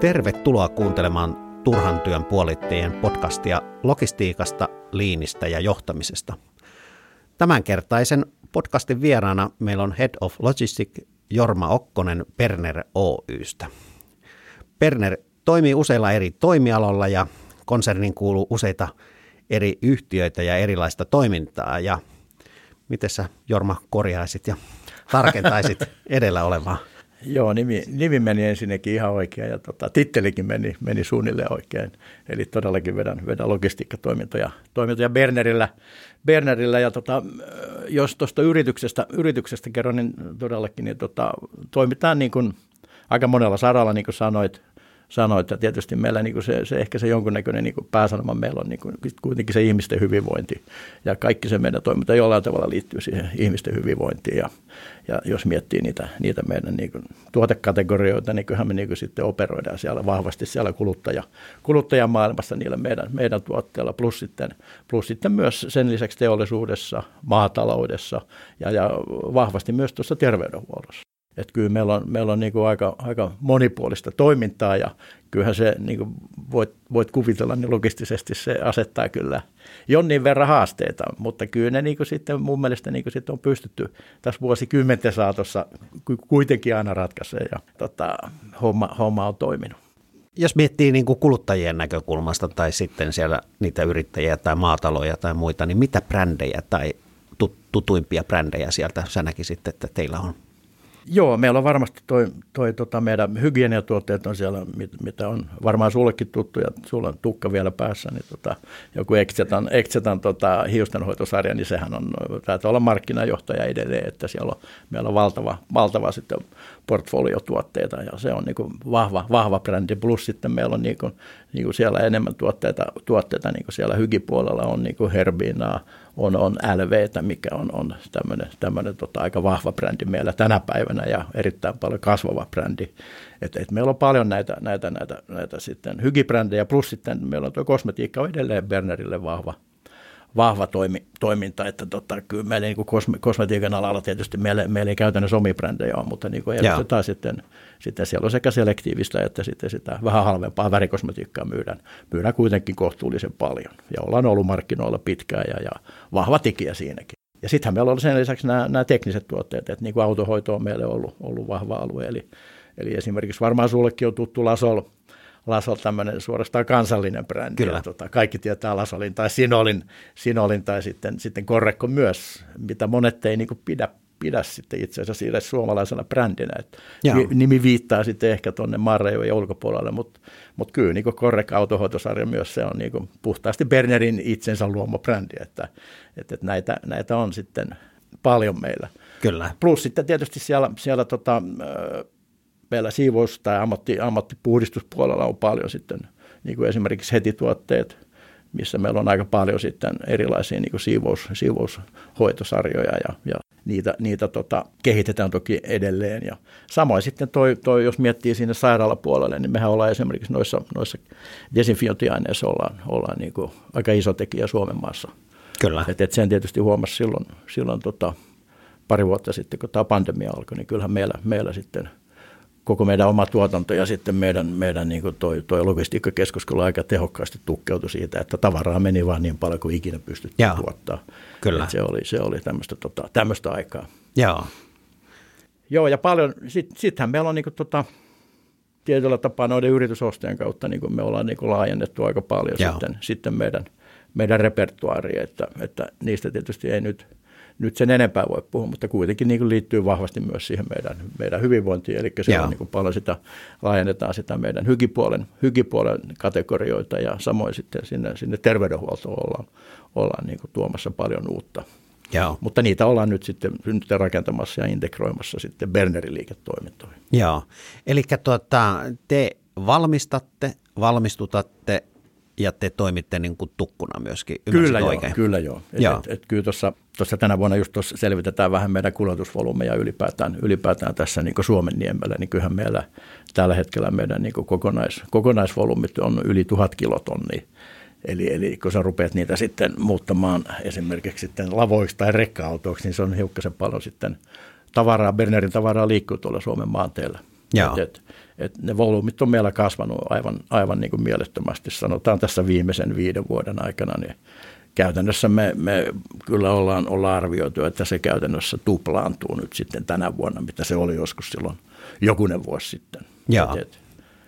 Tervetuloa kuuntelemaan Turhan työn puolittajien podcastia logistiikasta, liinistä ja johtamisesta. Tämänkertaisen podcastin vieraana meillä on Head of Logistics Jorma Okkonen Perner Oystä. Perner toimii useilla eri toimialoilla ja konsernin kuuluu useita eri yhtiöitä ja erilaista toimintaa. Ja miten sä Jorma korjaisit ja tarkentaisit edellä olevaa? Joo, nimi, nimi meni ensinnäkin ihan oikein ja tota, tittelikin meni, meni suunnilleen oikein. Eli todellakin vedän, vedän logistiikkatoimintoja toimintoja Bernerillä. Bernerillä ja tota, jos tuosta yrityksestä, yrityksestä kerron, niin todellakin niin tota, toimitaan niin kuin aika monella saralla, niin kuin sanoit, sanoi, että tietysti meillä niin kuin se, se, ehkä se jonkunnäköinen niin kuin pääsanoma meillä on niin kuin, kuitenkin se ihmisten hyvinvointi ja kaikki se meidän toiminta jollain tavalla liittyy siihen ihmisten hyvinvointiin ja, ja jos miettii niitä, niitä meidän niin kuin tuotekategorioita, niin kyllähän me niin kuin sitten operoidaan siellä vahvasti siellä kuluttaja, kuluttajamaailmassa niillä meidän, meidän tuotteilla plus sitten, plus sitten myös sen lisäksi teollisuudessa, maataloudessa ja, ja vahvasti myös tuossa terveydenhuollossa. Että kyllä meillä on, meillä on niin kuin aika, aika monipuolista toimintaa ja kyllähän se, niin kuin voit, voit kuvitella, niin logistisesti se asettaa kyllä jonnin verran haasteita, mutta kyllä ne niin kuin sitten mun mielestä niin kuin sitten on pystytty tässä vuosikymmenten saatossa kuitenkin aina ratkaisee ja tota, homma, homma on toiminut. Jos miettii niin kuin kuluttajien näkökulmasta tai sitten siellä niitä yrittäjiä tai maataloja tai muita, niin mitä brändejä tai tutuimpia brändejä sieltä sä näkisit, että teillä on? Joo, meillä on varmasti toi, toi tota meidän hygieniatuotteet on siellä, mit, mitä on varmaan sullekin tuttu, ja sulla on tukka vielä päässä, niin tota, joku Exetan, Exetan tota, hiustenhoitosarja, niin sehän on, taitaa olla markkinajohtaja edelleen, että siellä on, meillä on valtava, valtava sitten portfoliotuotteita, ja se on niin kuin vahva, vahva brändi, plus sitten meillä on niin kuin, niin kuin siellä enemmän tuotteita, tuotteita niin kuin siellä hygipuolella on niin kuin Herbinaa, on, on LVtä, mikä on, on tämmöinen, tämmöinen tota, aika vahva brändi meillä tänä päivänä ja erittäin paljon kasvava brändi. Et, et meillä on paljon näitä, näitä, näitä, näitä sitten hygibrändejä, plus sitten meillä on tuo kosmetiikka on edelleen Bernerille vahva, vahva toimi, toiminta, että tota, kyllä meillä niin kosme, kosmetiikan alalla tietysti meillä, meillä ei käytännössä omia brändejä ole, mutta niin kuin edustetaan sitten, sitten siellä on sekä selektiivistä että sitten sitä vähän halvempaa värikosmetiikkaa myydään, myydään kuitenkin kohtuullisen paljon. Ja ollaan ollut markkinoilla pitkään ja, ja vahva tikijä siinäkin. Ja sittenhän meillä on sen lisäksi nämä, nämä tekniset tuotteet, että niin kuin autohoito on meille ollut, ollut vahva alue, eli, eli esimerkiksi varmaan sullekin on tuttu Lasol, Lasol tämmöinen suorastaan kansallinen brändi. Kyllä. Ja tota, kaikki tietää Lasolin tai Sinolin, Sinolin tai sitten, sitten Korrekko myös, mitä monet ei niin pidä, pidä sitten itse asiassa siitä suomalaisena brändinä. Et nimi viittaa sitten ehkä tuonne ja ulkopuolelle, mutta mut kyllä niin Korrekko autohoitosarja myös se on niin puhtaasti Bernerin itsensä luoma brändi, että, että, että näitä, näitä on sitten paljon meillä. Kyllä. Plus sitten tietysti siellä, siellä tota, meillä siivous- tai ammatti, ammattipuhdistuspuolella on paljon sitten niin kuin esimerkiksi hetituotteet, missä meillä on aika paljon sitten erilaisia niin kuin siivous, siivoushoitosarjoja ja, ja niitä, niitä tota, kehitetään toki edelleen. Ja samoin sitten toi, toi, jos miettii sinne sairaalapuolelle, niin mehän ollaan esimerkiksi noissa, noissa desinfiointiaineissa ollaan, ollaan niin kuin aika iso tekijä Suomen maassa. Kyllä. Et, et sen tietysti huomasi silloin, silloin tota, pari vuotta sitten, kun tämä pandemia alkoi, niin kyllähän meillä, meillä sitten – koko meidän oma tuotanto ja sitten meidän, meidän niin kuin toi, toi logistiikkakeskus kyllä aika tehokkaasti tukkeutui siitä, että tavaraa meni vaan niin paljon kuin ikinä pystyttiin tuottaa. Kyllä. se oli, se oli tämmöistä, tota, tämmöistä aikaa. Joo. Joo, ja paljon, sit, sittenhän meillä on niin kuin, tota, tietyllä tapaa noiden yritysostojen kautta niin kuin me ollaan niin kuin laajennettu aika paljon sitten, sitten meidän, meidän repertuaaria, että, että niistä tietysti ei nyt – nyt sen enempää voi puhua, mutta kuitenkin niin kuin liittyy vahvasti myös siihen meidän, meidän hyvinvointiin. Eli se on niin kuin paljon sitä, laajennetaan sitä meidän hygipuolen, hygipuolen kategorioita ja samoin sitten sinne, sinne terveydenhuoltoon ollaan, ollaan niin kuin tuomassa paljon uutta. Joo. Mutta niitä ollaan nyt sitten nyt rakentamassa ja integroimassa sitten Bernerin liiketoimintoihin. Joo, eli tuota, te valmistatte, valmistutatte ja te toimitte niin kuin tukkuna myöskin. Kyllä joo, oikein? kyllä joo. Et, joo. Et, et, kyllä tuossa, tuossa tänä vuonna just tuossa selvitetään vähän meidän kuljetusvolyymeja ylipäätään, ylipäätään tässä niin Suomen niemellä, niin kyllähän meillä tällä hetkellä meidän niin kokonais, kokonaisvolyymit on yli tuhat kilotonnia. Eli, eli kun sä rupeat niitä sitten muuttamaan esimerkiksi sitten lavoiksi tai rekka-autoiksi, niin se on hiukkasen paljon sitten tavaraa, Bernerin tavaraa liikkuu tuolla Suomen maanteella. Et, et, et ne volyymit on meillä kasvanut aivan, aivan niin kuin mielettömästi, sanotaan tässä viimeisen viiden vuoden aikana, niin käytännössä me, me kyllä ollaan, ollaan arvioitu, että se käytännössä tuplaantuu nyt sitten tänä vuonna, mitä se oli joskus silloin jokunen vuosi sitten. Joo. Et, et,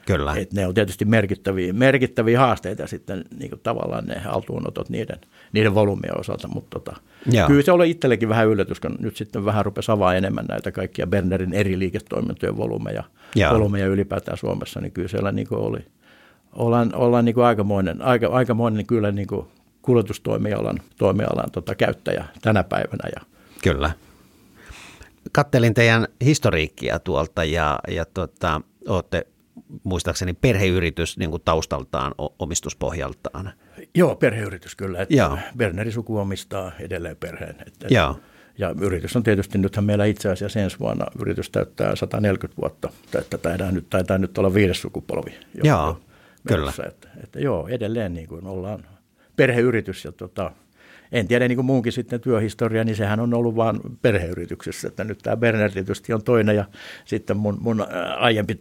Kyllä. Et ne on tietysti merkittäviä, merkittäviä haasteita sitten niin kuin tavallaan ne haltuunotot niiden, niiden volyymien osalta, mutta tota, kyllä se oli itsellekin vähän yllätys, kun nyt sitten vähän rupesi avaa enemmän näitä kaikkia Bernerin eri liiketoimintojen volyymeja, volyymeja ylipäätään Suomessa, niin kyllä siellä niin kuin oli, ollaan, ollaan niin kuin aikamoinen, aika, aikamoinen kyllä niin kuin kuljetustoimialan toimialan tota, käyttäjä tänä päivänä. Ja. Kyllä. Kattelin teidän historiikkia tuolta ja, ja tota, olette muistaakseni perheyritys niin kuin taustaltaan, omistuspohjaltaan. Joo, perheyritys kyllä. Että Joo. Berneri suku omistaa edelleen perheen. Että, Joo. Ja yritys on tietysti, nythän meillä itse asiassa ensi vuonna yritys täyttää 140 vuotta. Että taitaa nyt, taitaa nyt olla viides sukupolvi. Jo, joo, kyllä. Että, että joo, edelleen niin kuin ollaan perheyritys ja tota, en tiedä niin kuin muunkin sitten työhistoria, niin sehän on ollut vain perheyrityksessä, että nyt tämä Berner tietysti on toinen ja sitten mun, mun aiempi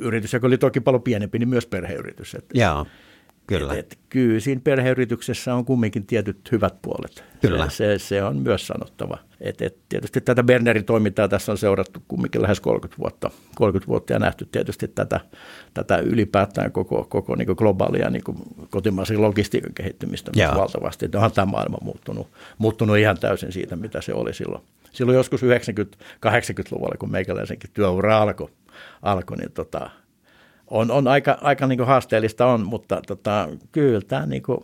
yritys, joka oli toki paljon pienempi, niin myös perheyritys. Että, Joo. Kyllä. Et, et, kyllä siinä perheyrityksessä on kumminkin tietyt hyvät puolet. Kyllä. Se, se on myös sanottava. Et, et, tietysti tätä Bernerin toimintaa tässä on seurattu kumminkin lähes 30 vuotta, 30 vuotta ja nähty tietysti tätä, tätä ylipäätään koko, koko niin globaalia niin kotimaisen logistiikan kehittymistä Jaa. valtavasti. Että onhan tämä maailma muuttunut, muuttunut ihan täysin siitä, mitä se oli silloin. Silloin joskus 90-80-luvulla, kun meikäläisenkin työura alkoi, alkoi niin tota, on, on aika, aika niin haasteellista on, mutta tota, kyllä tämä niin kuin,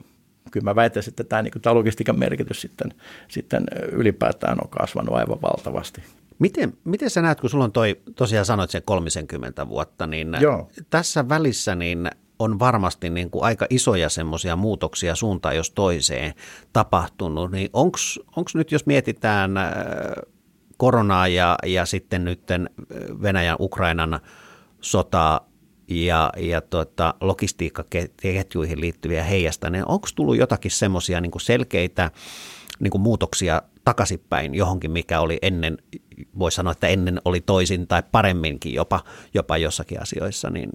kyllä mä väittäisin, että tämä, niin tämä logistiikan merkitys sitten, sitten ylipäätään on kasvanut aivan valtavasti. Miten, miten sä näet, kun sulla on toi, tosiaan sanoit sen 30 vuotta, niin Joo. tässä välissä niin on varmasti niin kuin aika isoja semmoisia muutoksia suuntaan jos toiseen tapahtunut, niin onko nyt, jos mietitään äh, koronaa ja, ja sitten nyt Venäjän Ukrainan sotaa, ja, ja tota, logistiikkaketjuihin liittyviä heijasta, niin onko tullut jotakin semmoisia niin selkeitä niin kuin muutoksia takaisinpäin johonkin, mikä oli ennen, voisi sanoa, että ennen oli toisin tai paremminkin jopa, jopa jossakin asioissa, niin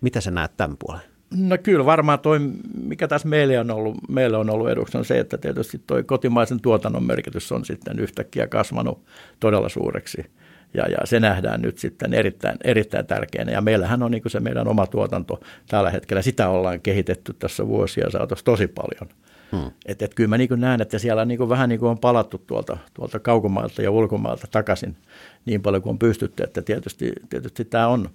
mitä sä näet tämän puolen? No kyllä varmaan toi, mikä tässä meille on ollut, meille on ollut eduksi, on se, että tietysti toi kotimaisen tuotannon merkitys on sitten yhtäkkiä kasvanut todella suureksi. Ja, ja se nähdään nyt sitten erittäin, erittäin tärkeänä. Ja meillähän on niin se meidän oma tuotanto tällä hetkellä. Sitä ollaan kehitetty tässä vuosia saatossa tosi paljon. Hmm. Et, et kyllä mä niin näen, että siellä niin vähän niin on palattu tuolta, tuolta kaukomailta ja ulkomailta takaisin niin paljon kuin on pystytty. Että tietysti, tietysti tämä on,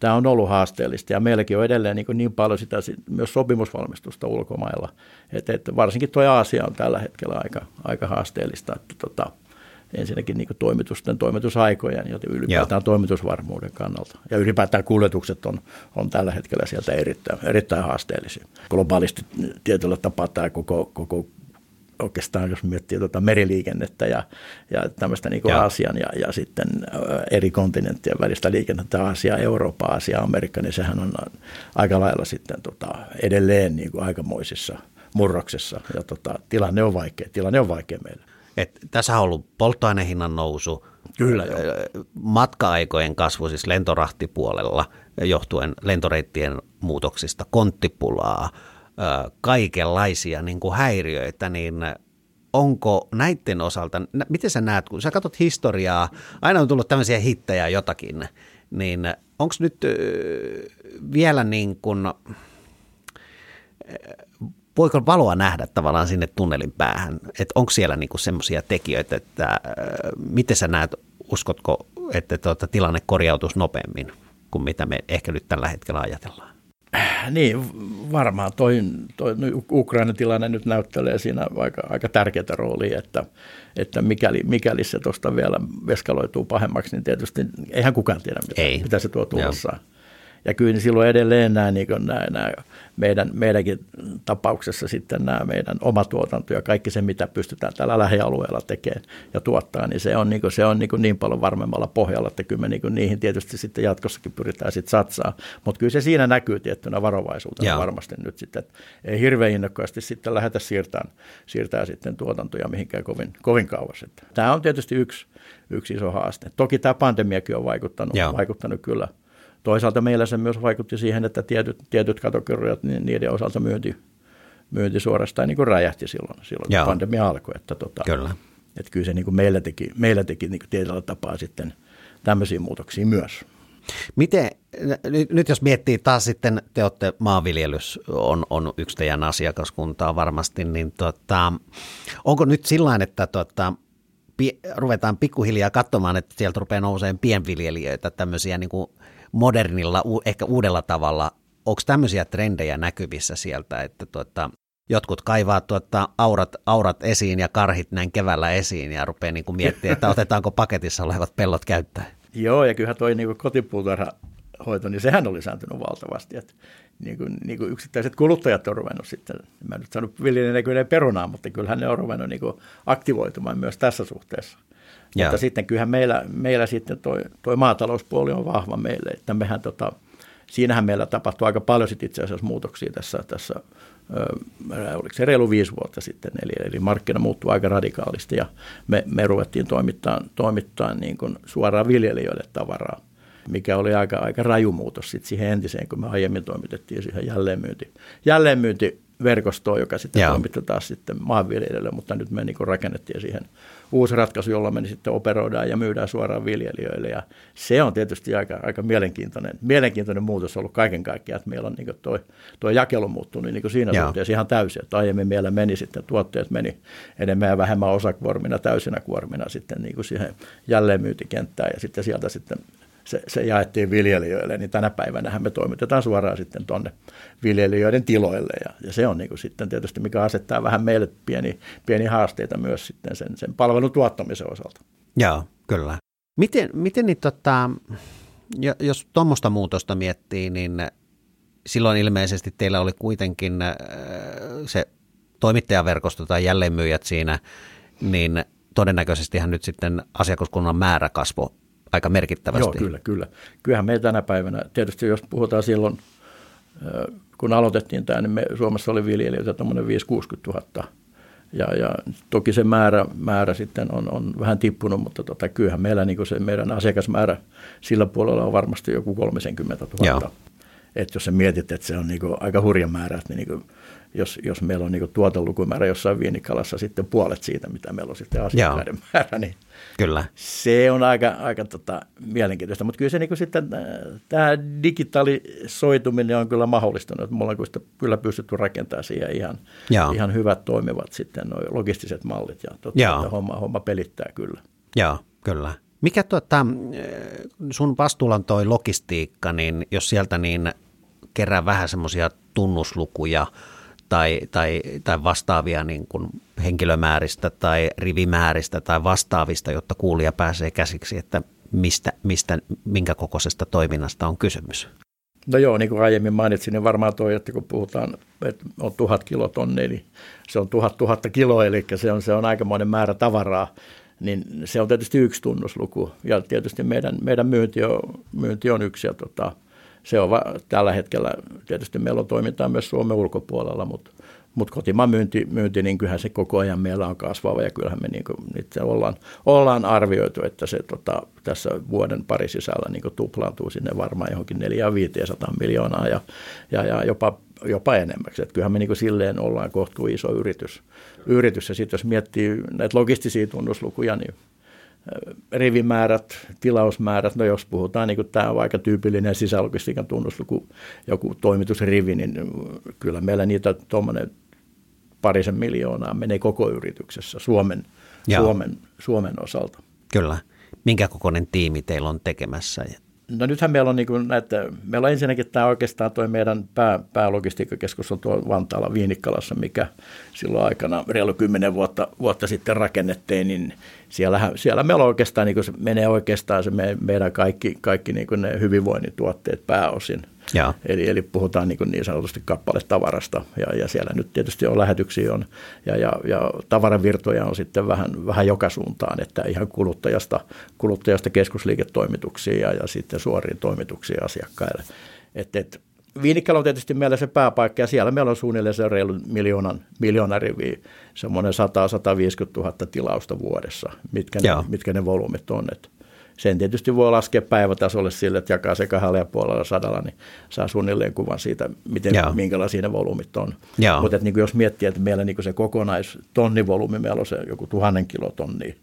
tämä on ollut haasteellista ja meilläkin on edelleen niin, niin paljon sitä myös sopimusvalmistusta ulkomailla, että, että varsinkin tuo Aasia on tällä hetkellä aika, aika haasteellista, että tota, ensinnäkin niin toimitusten toimitusaikojen ja ylipäätään Joo. toimitusvarmuuden kannalta. Ja ylipäätään kuljetukset on, on tällä hetkellä sieltä erittäin, erittäin haasteellisia. Globaalisti tietyllä tapaa tämä koko, koko oikeastaan, jos miettii tuota meriliikennettä ja, ja tämmöistä niin kuin Aasian ja, ja sitten eri kontinenttien välistä liikennettä, Aasia, Eurooppa, Aasia, Amerikka, niin sehän on aika lailla sitten tota, edelleen niin kuin aikamoisissa murroksessa ja tota, tilanne on vaikea, tilanne on vaikea meillä. Et tässä on ollut polttoainehinnan nousu, Kyllä, jo. matka-aikojen kasvu siis lentorahtipuolella johtuen lentoreittien muutoksista, konttipulaa, kaikenlaisia niin kuin häiriöitä, niin onko näiden osalta, miten sä näet, kun sä katsot historiaa, aina on tullut tämmöisiä hittejä jotakin, niin onko nyt vielä niin kuin, voiko valoa nähdä tavallaan sinne tunnelin päähän? Että onko siellä niinku semmoisia tekijöitä, että äh, miten sä näet, uskotko, että tuota, tilanne korjautuisi nopeammin kuin mitä me ehkä nyt tällä hetkellä ajatellaan? Niin, varmaan toi, toi Ukrainan tilanne nyt näyttelee siinä aika, aika tärkeää roolia, että, että mikäli, mikäli se tuosta vielä veskaloituu pahemmaksi, niin tietysti eihän kukaan tiedä, mitä, Ei. mitä se tuo tulossaan. Ja kyllä silloin edelleen nämä, niin nämä, nämä meidän, meidänkin tapauksessa sitten nämä meidän oma tuotanto ja kaikki se, mitä pystytään täällä lähialueella tekemään ja tuottaa, niin se on niin, kuin, se on niin, kuin niin paljon varmemmalla pohjalla, että kyllä me niin kuin niihin tietysti sitten jatkossakin pyritään sitten satsaa. Mutta kyllä se siinä näkyy tiettynä varovaisuutena Jaa. varmasti nyt sitten, että ei hirveän innokkaasti sitten lähdetä siirtämään, siirtää sitten tuotantoja mihinkään kovin, kovin kauas. Että tämä on tietysti yksi, yksi iso haaste. Toki tämä pandemiakin on vaikuttanut, vaikuttanut kyllä – toisaalta meillä se myös vaikutti siihen, että tietyt, tietyt katokerrojat, niin niiden osalta myynti, myynti suorastaan niin kuin räjähti silloin, silloin kun pandemia alkoi. Että, tota, kyllä. Että kyllä se niin kuin meillä teki, meillä teki niin kuin tietyllä tapaa sitten tämmöisiä muutoksia myös. Miten, nyt jos miettii taas sitten, te olette maanviljelys on, on yksi teidän asiakaskuntaa varmasti, niin tota, onko nyt sillä että tota, pi, ruvetaan pikkuhiljaa katsomaan, että sieltä rupeaa nousemaan pienviljelijöitä, tämmöisiä niin kuin modernilla, ehkä uudella tavalla. Onko tämmöisiä trendejä näkyvissä sieltä, että tota, jotkut kaivaa tuota aurat, aurat esiin ja karhit näin keväällä esiin ja rupeaa niin miettimään, että otetaanko paketissa olevat pellot käyttöön? Joo, ja kyllähän toi niin kotipuutarhahoito, niin sehän oli lisääntynyt valtavasti. Että niin kuin, niin kuin yksittäiset kuluttajat on ruvennut sitten, mä en nyt saanut viljelijän näköinen perunaa, mutta kyllähän ne on ruvennut niin kuin aktivoitumaan myös tässä suhteessa. Ja. Mutta sitten kyllähän meillä, meillä sitten toi, toi maatalouspuoli on vahva meille, että mehän tota, siinähän meillä tapahtui aika paljon sitten itse asiassa muutoksia tässä, tässä ö, oliko se reilu viisi vuotta sitten, eli, eli markkina muuttui aika radikaalisti ja me, me ruvettiin toimittaa, toimittaa niin kuin suoraan viljelijöille tavaraa mikä oli aika, aika raju muutos sit siihen entiseen, kun me aiemmin toimitettiin siihen jälleenmyynti, jälleenmyyntiverkostoon, joka sitten Joo. toimitti taas sitten maanviljelijöille, mutta nyt me niin rakennettiin siihen uusi ratkaisu, jolla me sitten operoidaan ja myydään suoraan viljelijöille. Ja se on tietysti aika, aika mielenkiintoinen, mielenkiintoinen muutos ollut kaiken kaikkiaan, että meillä on niin tuo, tuo jakelu muuttunut niin siinä Joo. suhteessa ihan täysin. Että aiemmin meillä meni sitten, tuotteet meni enemmän ja vähemmän osakuormina, täysinä kuormina sitten niin kuin siihen jälleenmyyntikenttään ja sitten sieltä sitten se, se jaettiin viljelijöille, niin tänä päivänä me toimitetaan suoraan sitten tuonne viljelijöiden tiloille. Ja, ja se on niin kuin sitten tietysti, mikä asettaa vähän meille pieni, pieni haasteita myös sitten sen, sen palvelun tuottamisen osalta. Joo, kyllä. Miten, miten niin tota, jos tuommoista muutosta miettii, niin silloin ilmeisesti teillä oli kuitenkin äh, se toimittajaverkosto tai jälleenmyyjät siinä, niin todennäköisestihän nyt sitten asiakaskunnan määrä kasvoi aika merkittävästi. Joo, kyllä, kyllä. Kyllähän me tänä päivänä, tietysti jos puhutaan silloin, kun aloitettiin tämä, niin me Suomessa oli viljelijöitä tuommoinen 5-60 000. Ja, ja toki se määrä, määrä sitten on, on vähän tippunut, mutta tota, kyllähän meillä niin se meidän asiakasmäärä sillä puolella on varmasti joku 30 000. Että jos sä mietit, että se on niin aika hurja määrä, niin, niin jos, jos meillä on niin tuotelukumäärä jossain viinikalassa sitten puolet siitä, mitä meillä on sitten asiakkaiden Joo. määrä, niin kyllä. se on aika, aika tota, mielenkiintoista. Mutta kyllä se niin sitten, äh, tämä digitalisoituminen on kyllä mahdollistunut, me ollaan kyllä pystytty rakentamaan siihen ihan, ihan hyvät toimivat sitten nuo logistiset mallit ja totta, homma, homma pelittää kyllä. Joo, kyllä. Mikä tuota, sun vastuulla on toi logistiikka, niin jos sieltä niin kerää vähän semmoisia tunnuslukuja – tai, tai, tai vastaavia niin kuin henkilömääristä tai rivimääristä tai vastaavista, jotta kuulija pääsee käsiksi, että mistä, mistä minkä kokoisesta toiminnasta on kysymys? No joo, niin kuin aiemmin mainitsin, niin varmaan toi, että kun puhutaan, että on tuhat kilotonni, niin se on tuhat tuhatta kiloa, eli se on, se on aikamoinen määrä tavaraa, niin se on tietysti yksi tunnusluku. Ja tietysti meidän, meidän myynti, on, myynti on yksi, ja tota, se on va- tällä hetkellä, tietysti meillä on toimintaa myös Suomen ulkopuolella, mutta, mutta kotimaan myynti, myynti, niin kyllähän se koko ajan meillä on kasvava ja kyllähän me niin kuin, itse ollaan, ollaan arvioitu, että se tota, tässä vuoden pari sisällä niin tuplaantuu sinne varmaan johonkin 400 miljoonaa ja, ja, ja jopa, jopa enemmäksi. Että kyllähän me niin silleen ollaan kohtuu iso yritys. yritys. Ja sitten jos miettii näitä logistisia tunnuslukuja, niin rivimäärät, tilausmäärät, no jos puhutaan, niin kuin tämä on aika tyypillinen sisälogistiikan tunnusluku, joku toimitusrivi, niin kyllä meillä niitä tuommoinen parisen miljoonaa menee koko yrityksessä Suomen, Suomen, Suomen osalta. Kyllä. Minkä kokoinen tiimi teillä on tekemässä? No nythän meillä on, niin kuin näitä, meillä on ensinnäkin tämä oikeastaan tuo meidän pää, päälogistiikkakeskus on tuo Vantaalla Viinikkalassa, mikä silloin aikana reilu kymmenen vuotta, vuotta sitten rakennettiin, niin siellä, siellä meillä oikeastaan, niin kuin se menee oikeastaan se me, meidän kaikki, kaikki niin kuin ne hyvinvoinnin tuotteet pääosin. Ja. Eli, eli puhutaan niin, niin sanotusti kappaletavarasta ja, ja siellä nyt tietysti on lähetyksiä on, ja, ja, ja tavaravirtoja on sitten vähän, vähän joka suuntaan, että ihan kuluttajasta, kuluttajasta keskusliiketoimituksiin ja, ja sitten suoriin toimituksiin asiakkaille. Et, et, Viinikkala on tietysti meillä se pääpaikka ja siellä meillä on suunnilleen se reilu miljoonan, miljoona riviä, semmoinen 100-150 000 tilausta vuodessa, mitkä ne, mitkä ne volyymit on. Et, sen tietysti voi laskea päivätasolle sille, että jakaa se kahdella ja puolella sadalla, niin saa suunnilleen kuvan siitä, miten, minkälaisia ne volyymit on. Mutta niin jos miettii, että meillä niin se kokonaistonnivolyymi, meillä on se joku tuhannen kilotonnia,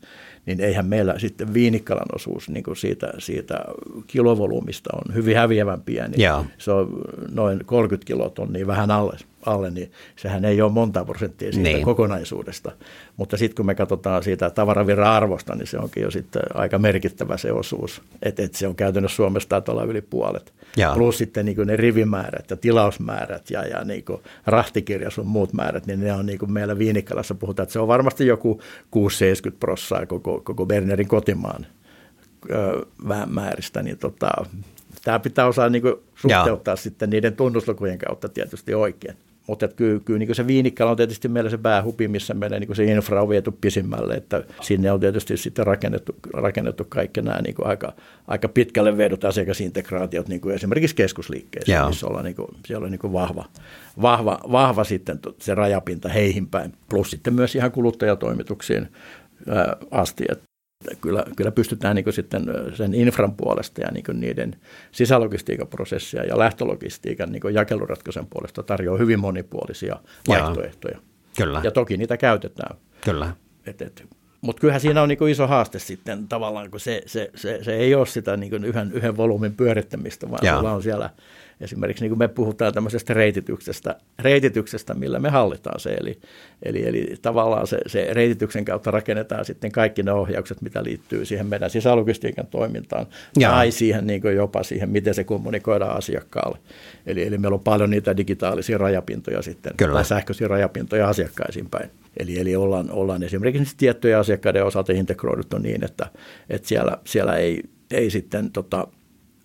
niin eihän meillä sitten viinikkalan osuus niin kuin siitä, siitä kilovolyymista on hyvin häviävämpiä, niin Joo. se on noin 30 kilotonnia vähän alle, alle, niin sehän ei ole monta prosenttia siitä niin. kokonaisuudesta. Mutta sitten kun me katsotaan siitä tavaravirran arvosta, niin se onkin jo sitten aika merkittävä se osuus, että et se on käytännössä Suomesta taitaa olla yli puolet. Ja. Plus sitten niin ne rivimäärät ja tilausmäärät ja, ja niin rahtikirja sun muut määrät, niin ne on niin kuin meillä Viinikkalassa puhutaan, että se on varmasti joku 6-70 prossaa koko, koko Bernerin kotimaan määristä, niin tota, tämä pitää osaa niin suhteuttaa ja. sitten niiden tunnuslukujen kautta tietysti oikein. Mutta kyllä, kyllä niin se Viinikkala on tietysti meillä se päähupi, missä meillä niin se infra on viety pisimmälle, että sinne on tietysti sitten rakennettu, rakennettu kaikki nämä niin aika, aika pitkälle vedot asiakasintegraatiot, niin kuin esimerkiksi keskusliikkeessä, Joo. missä ollaan, niin kuin, siellä on niin vahva, vahva, vahva sitten se rajapinta heihin päin, plus sitten myös ihan kuluttajatoimituksiin asti. Et Kyllä, kyllä pystytään niin sitten sen infran puolesta ja niin niiden sisälogistiikan prosessia ja lähtölogistiikan niin jakeluratkaisun puolesta tarjoaa hyvin monipuolisia vaihtoehtoja. Kyllä. Ja toki niitä käytetään. Kyllä. Et, et, mutta kyllähän siinä on niin iso haaste sitten tavallaan, kun se, se, se, se ei ole sitä niin yhden, yhden volyymin pyörittämistä, vaan Jaa. on siellä – Esimerkiksi niin kuin me puhutaan tämmöisestä reitityksestä, reitityksestä, millä me hallitaan se. Eli, eli, eli tavallaan se, se reitityksen kautta rakennetaan sitten kaikki ne ohjaukset, mitä liittyy siihen meidän sisälogistiikan toimintaan Jaa. tai siihen niin kuin jopa siihen, miten se kommunikoidaan asiakkaalle. Eli, eli meillä on paljon niitä digitaalisia rajapintoja sitten, Kyllä. tai sähköisiä rajapintoja asiakkaisiin päin. Eli, eli ollaan, ollaan esimerkiksi tiettyjä asiakkaiden osalta integroiduttu niin, että, että siellä, siellä ei, ei sitten tota,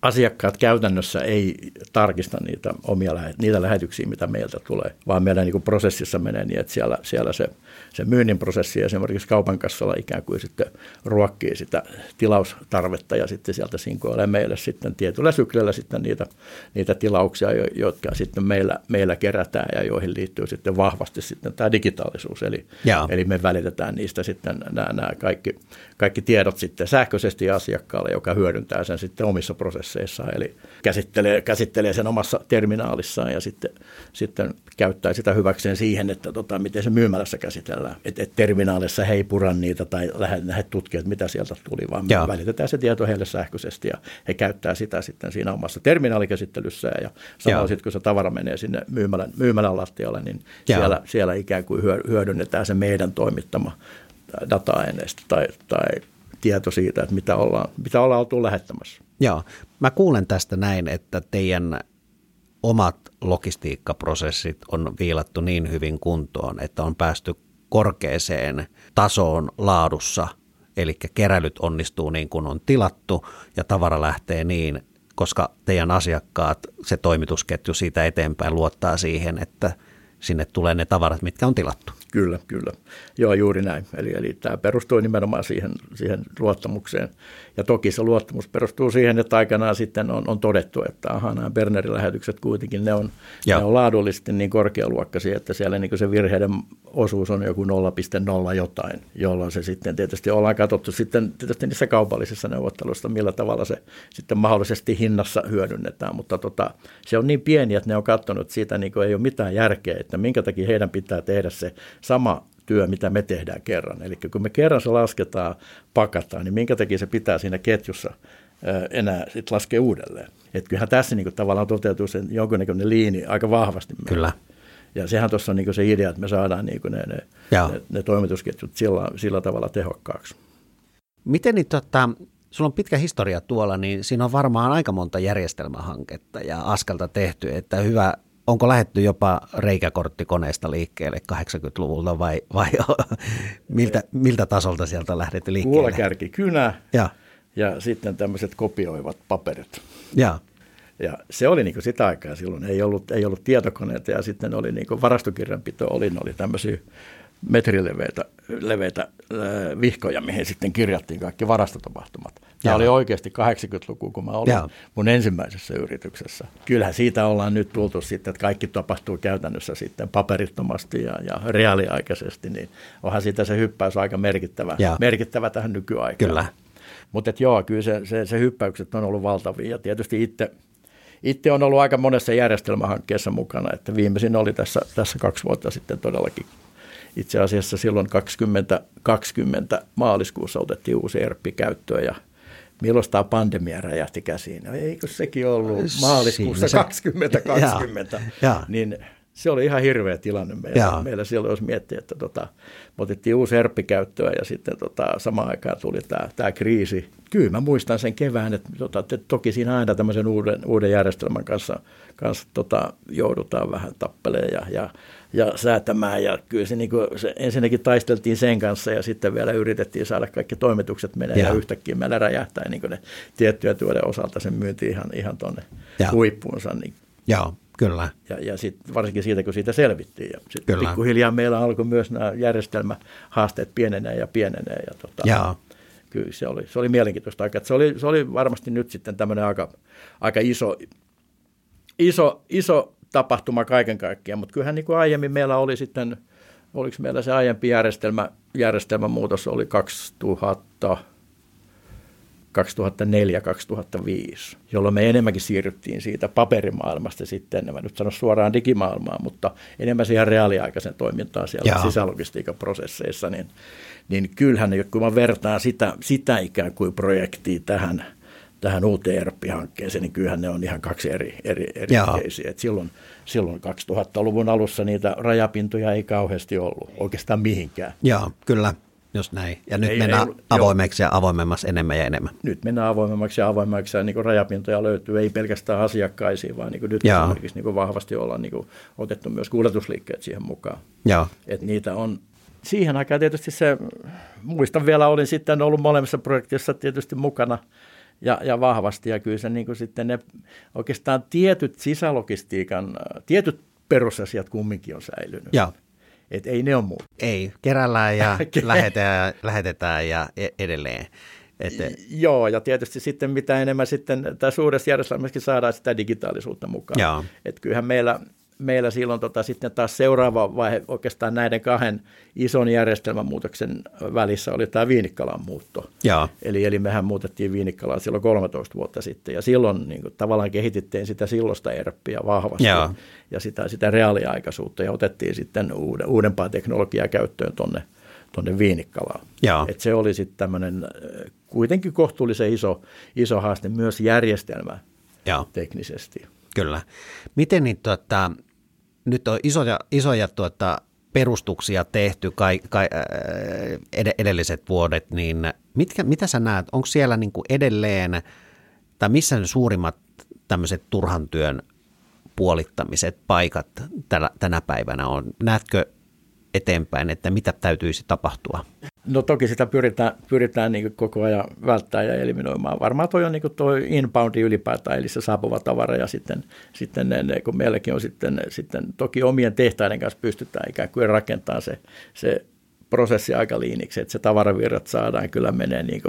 asiakkaat käytännössä ei tarkista niitä omia niitä lähetyksiä, mitä meiltä tulee, vaan meidän niin prosessissa menee niin, että siellä, siellä se, se myynnin prosessi esimerkiksi kaupan kassalla ikään kuin sitten ruokkii sitä tilaustarvetta ja sitten sieltä sinkoilee meille sitten tietyllä syklillä sitten niitä, niitä tilauksia, jotka sitten meillä, meillä kerätään ja joihin liittyy sitten vahvasti sitten tämä digitaalisuus. Eli, eli me välitetään niistä sitten nämä, nämä kaikki, kaikki tiedot sitten sähköisesti asiakkaalle, joka hyödyntää sen sitten omissa prosesseissa prosesseissa, eli käsittelee, käsittelee sen omassa terminaalissaan ja sitten, sitten käyttää sitä hyväkseen siihen, että tota, miten se myymälässä käsitellään. Että et terminaalissa he ei pura niitä tai lähde, lähde tutkia, että mitä sieltä tuli, vaan Joo. välitetään se tieto heille sähköisesti ja he käyttää sitä sitten siinä omassa terminaalikäsittelyssä ja samalla sitten kun se tavara menee sinne myymälän, myymälän lattialle, niin siellä, siellä ikään kuin hyödynnetään se meidän toimittama data-aineisto tai, tai tieto siitä, että mitä ollaan, mitä ollaan oltu lähettämässä. Joo, mä kuulen tästä näin, että teidän omat logistiikkaprosessit on viilattu niin hyvin kuntoon, että on päästy korkeeseen tasoon laadussa, eli keräilyt onnistuu niin kuin on tilattu ja tavara lähtee niin, koska teidän asiakkaat, se toimitusketju siitä eteenpäin luottaa siihen, että sinne tulee ne tavarat, mitkä on tilattu. Kyllä, kyllä. Joo, juuri näin. Eli, eli tämä perustuu nimenomaan siihen, siihen luottamukseen. Ja toki se luottamus perustuu siihen, että aikanaan sitten on, on todettu, että aha, nämä Bernerin lähetykset kuitenkin, ne on, ne on laadullisesti niin korkealuokkaisia, että siellä niin se virheiden osuus on joku 0,0 jotain, jolloin se sitten tietysti ollaan katsottu sitten tietysti niissä kaupallisissa neuvotteluissa, millä tavalla se sitten mahdollisesti hinnassa hyödynnetään, mutta tota, se on niin pieni, että ne on katsonut, että siitä niin ei ole mitään järkeä, että minkä takia heidän pitää tehdä se sama työ, mitä me tehdään kerran. Eli kun me kerran se lasketaan, pakataan, niin minkä takia se pitää siinä ketjussa enää sit laskea uudelleen. Että kyllähän tässä niin kuin, tavallaan toteutuu sen jonkunnäköinen liini aika vahvasti. Kyllä. Ja sehän tuossa on niin se idea, että me saadaan niin ne, ne, ne, ne toimitusketjut sillä, sillä tavalla tehokkaaksi. Miten niin, tota, sulla on pitkä historia tuolla, niin siinä on varmaan aika monta järjestelmähanketta ja askelta tehty, että hyvä onko lähetty jopa reikäkorttikoneesta liikkeelle 80-luvulta vai, vai miltä, miltä tasolta sieltä lähdetty liikkeelle? Kuulakärki kynä ja, ja sitten tämmöiset kopioivat paperit. Ja. Ja se oli niin sitä aikaa silloin, ei ollut, ei ollut tietokoneita ja sitten oli niin varastokirjanpito, oli, oli tämmöisiä metrileveitä leveitä äh, vihkoja, mihin sitten kirjattiin kaikki varastotapahtumat. Tämä Jaa. oli oikeasti 80-luku, kun mä olin Jaa. mun ensimmäisessä yrityksessä. Kyllähän siitä ollaan nyt tultu sitten, että kaikki tapahtuu käytännössä sitten paperittomasti ja, ja reaaliaikaisesti, niin onhan siitä se hyppäys aika merkittävä, merkittävä tähän nykyaikaan. Kyllä. Mutta joo, kyllä se, se, se hyppäykset on ollut valtavia ja tietysti itse, itse on ollut aika monessa järjestelmähankkeessa mukana, että viimeisin oli tässä, tässä kaksi vuotta sitten todellakin itse asiassa silloin 2020 maaliskuussa otettiin uusi ERPI käyttöön ja milloin tämä pandemia räjähti käsiin. No eikö sekin ollut maaliskuussa se, 2020, ja, ja. niin se oli ihan hirveä tilanne meillä, meillä silloin, jos miettii, että tota, me otettiin uusi ERPI käyttöön ja sitten tota, samaan aikaan tuli tämä, tämä kriisi. Kyllä mä muistan sen kevään, että, tota, että toki siinä aina tämmöisen uuden, uuden järjestelmän kanssa, kanssa tota, joudutaan vähän tappeleen ja, ja ja säätämään. Ja kyllä se, niin kuin, se ensinnäkin taisteltiin sen kanssa ja sitten vielä yritettiin saada kaikki toimitukset menee ja, ja yhtäkkiä meillä räjähtää niin ne tiettyjä tuoden osalta sen myynti ihan, ihan tuonne huippuunsa. Niin. Joo, kyllä. Ja, ja sit, varsinkin siitä, kun siitä selvittiin. Ja sit kyllä. pikkuhiljaa meillä alkoi myös nämä järjestelmähaasteet pienenee ja pienenee. Ja tota, Joo. Kyllä se oli, se oli mielenkiintoista aikaa. Se oli, se oli varmasti nyt sitten tämmöinen aika, aika iso, iso, iso tapahtuma kaiken kaikkiaan, mutta kyllähän niin kuin aiemmin meillä oli sitten, oliko meillä se aiempi järjestelmä, järjestelmämuutos oli 2000, 2004-2005, jolloin me enemmänkin siirryttiin siitä paperimaailmasta sitten, en mä nyt sano suoraan digimaailmaan, mutta enemmän siihen reaaliaikaisen toimintaan siellä Jaa. sisälogistiikan prosesseissa, niin, niin kyllähän kun mä vertaan sitä, sitä ikään kuin projektia tähän – tähän uuteen ERP-hankkeeseen, niin kyllähän ne on ihan kaksi eri, eri, eri keisiä. Et silloin, silloin 2000-luvun alussa niitä rajapintoja ei kauheasti ollut oikeastaan mihinkään. Joo, kyllä, just näin. Ja nyt ei, mennään ei, avoimeksi jo. ja avoimemmaksi enemmän ja enemmän. Nyt mennään avoimemmaksi ja avoimemmaksi ja niin rajapintoja löytyy, ei pelkästään asiakkaisiin, vaan niin kuin nyt Joo. esimerkiksi niin kuin vahvasti ollaan niin kuin otettu myös kuljetusliikkeet siihen mukaan. Joo. Et niitä on, siihen aikaan tietysti se, muistan vielä, olin sitten ollut molemmissa projektissa tietysti mukana – ja, ja vahvasti. Ja kyllä se niin kuin sitten ne oikeastaan tietyt sisälogistiikan, tietyt perusasiat kumminkin on säilynyt. Joo. Et ei ne ole muuta. Ei, kerällään ja lähetetään, lähetetään ja e- edelleen. Että... Joo, ja tietysti sitten mitä enemmän sitten tässä uudessa järjestelmässäkin saadaan sitä digitaalisuutta mukaan. Joo. Et kyllähän meillä meillä silloin tota, sitten taas seuraava vaihe oikeastaan näiden kahden ison järjestelmämuutoksen välissä oli tämä Viinikkalan muutto. Ja. Eli, eli mehän muutettiin Viinikkalaa silloin 13 vuotta sitten ja silloin niin kuin, tavallaan kehitettiin sitä sillosta erppiä vahvasti ja, ja sitä, sitä reaaliaikaisuutta ja otettiin sitten uuden, uudempaa teknologiaa käyttöön tuonne tuonne Viinikkalaan. Et se oli sitten tämmöinen äh, kuitenkin kohtuullisen iso, iso haaste myös järjestelmä ja. teknisesti. Kyllä. Miten niin, tuota, nyt on isoja, isoja tuota, perustuksia tehty kai, kai, ed- edelliset vuodet, niin mitkä, mitä sä näet, onko siellä niin kuin edelleen, tai missä ne suurimmat tämmöiset turhan työn puolittamiset paikat tänä, tänä päivänä on? Näetkö eteenpäin, että mitä täytyisi tapahtua? No toki sitä pyritään, pyritään niin koko ajan välttää ja eliminoimaan. Varmaan toi on niin toi inboundi ylipäätään, eli se saapuva tavara ja sitten, sitten ne, kun meilläkin on sitten, sitten toki omien tehtaiden kanssa pystytään ikään kuin rakentamaan se, se prosessi aika liiniksi, että se tavaravirrat saadaan kyllä menee niin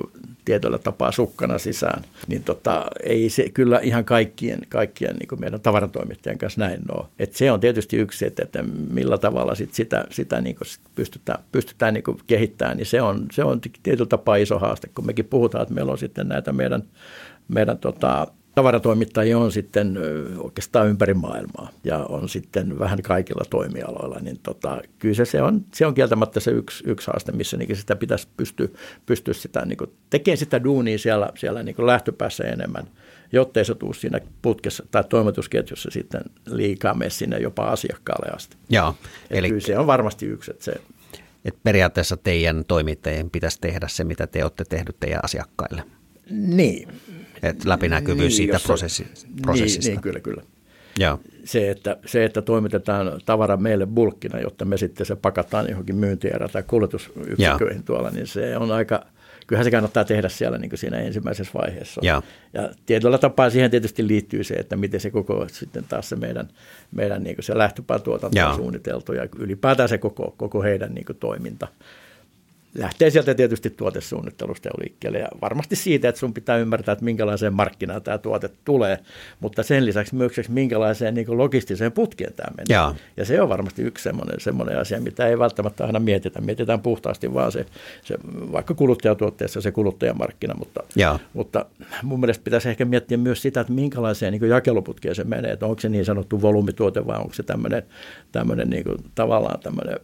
tietyllä tapaa sukkana sisään. Niin tota, ei se kyllä ihan kaikkien, kaikkien niin meidän tavaratoimittajien kanssa näin ole. Et se on tietysti yksi, että, että millä tavalla sit sitä, sitä niin kuin pystytään, pystytään niin kehittämään, niin se on, se on tietyllä tapaa iso haaste, kun mekin puhutaan, että meillä on sitten näitä meidän, meidän tota, tavaratoimittajia on sitten oikeastaan ympäri maailmaa ja on sitten vähän kaikilla toimialoilla, niin tota, kyllä se, se, on, se on kieltämättä se yksi, yksi haaste, missä niin sitä pitäisi pystyä, pystyä sitä, niin kuin, tekemään sitä duunia siellä, siellä niin kuin lähtöpäässä enemmän, jottei se tule siinä putkessa tai toimitusketjussa sitten liikaa mene sinne jopa asiakkaalle asti. Joo, eli kyllä se on varmasti yksi, että se että periaatteessa teidän toimittajien pitäisi tehdä se, mitä te olette tehnyt teidän asiakkaille. Niin, että läpinäkyvyys niin, siitä prosessi, niin, prosessista. Niin, niin, kyllä, kyllä. Joo. Se, että, se, että toimitetaan tavara meille bulkkina, jotta me sitten se pakataan johonkin myyntierä tai kuljetusyksiköihin tuolla, niin se on aika, kyllähän se kannattaa tehdä siellä niin kuin siinä ensimmäisessä vaiheessa. Ja. ja tietyllä tapaa siihen tietysti liittyy se, että miten se koko sitten taas se meidän, meidän niin kuin se lähtöpään tuotanto on suunniteltu ja ylipäätään se koko, koko heidän niin kuin toiminta lähtee sieltä tietysti tuotesuunnittelusta jo liikkeelle ja varmasti siitä, että sun pitää ymmärtää, että minkälaiseen markkinaan tämä tuote tulee, mutta sen lisäksi myös minkälaiseen niin logistiseen putkeen tämä menee. Ja. ja se on varmasti yksi semmoinen, semmoinen asia, mitä ei välttämättä aina mietitä. Mietitään puhtaasti vaan se, se vaikka kuluttajatuotteessa se kuluttajamarkkina, mutta, ja. mutta mun mielestä pitäisi ehkä miettiä myös sitä, että minkälaiseen niin jakeluputkeen se menee, että onko se niin sanottu volyymituote vai onko se tämmöinen, tämmöinen niin kuin, tavallaan tämmöinen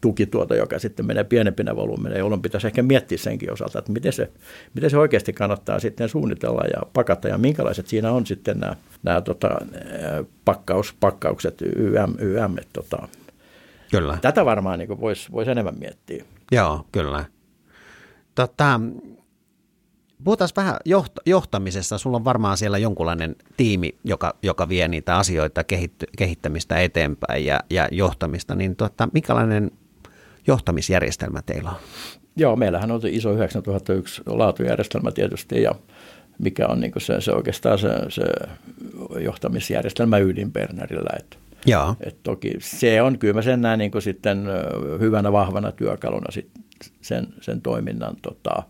tukituote, joka sitten menee pienempinä volyymeina, jolloin pitäisi ehkä miettiä senkin osalta, että miten se, miten se oikeasti kannattaa sitten suunnitella ja pakata ja minkälaiset siinä on sitten nämä, nämä tota, pakkaus, pakkaukset YM, YM että tota, Kyllä. Tätä varmaan niin voisi vois enemmän miettiä. Joo, kyllä. Tota, Puhutaan vähän joht- johtamisesta. Sulla on varmaan siellä jonkunlainen tiimi, joka, joka vie niitä asioita kehitty- kehittämistä eteenpäin ja, ja johtamista. Niin tota, minkälainen johtamisjärjestelmä teillä on? Joo, meillähän on iso 9001 laatujärjestelmä tietysti ja mikä on niin se, se oikeastaan se, se johtamisjärjestelmä ydinpernärillä. Että. Et toki se on, kyllä mä sen näen niin sitten hyvänä vahvana työkaluna sit sen, sen toiminnan tota,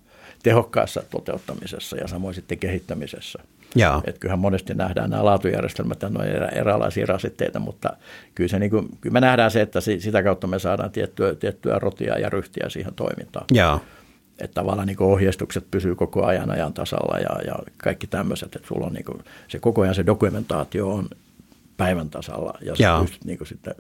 tehokkaassa toteuttamisessa ja samoin sitten kehittämisessä. Joo. Et kyllähän monesti nähdään nämä laatujärjestelmät ja noin erilaisia rasitteita, mutta kyllä, se niin kuin, kyllä me nähdään se, että sitä kautta me saadaan tiettyä, tiettyä rotia ja ryhtiä siihen toimintaan. Joo. Että tavallaan niin ohjeistukset pysyy koko ajan ajan tasalla ja, ja kaikki tämmöiset, että sulla on niin kuin, se koko ajan se dokumentaatio on päivän tasalla ja sä pystyt niin kuin sitten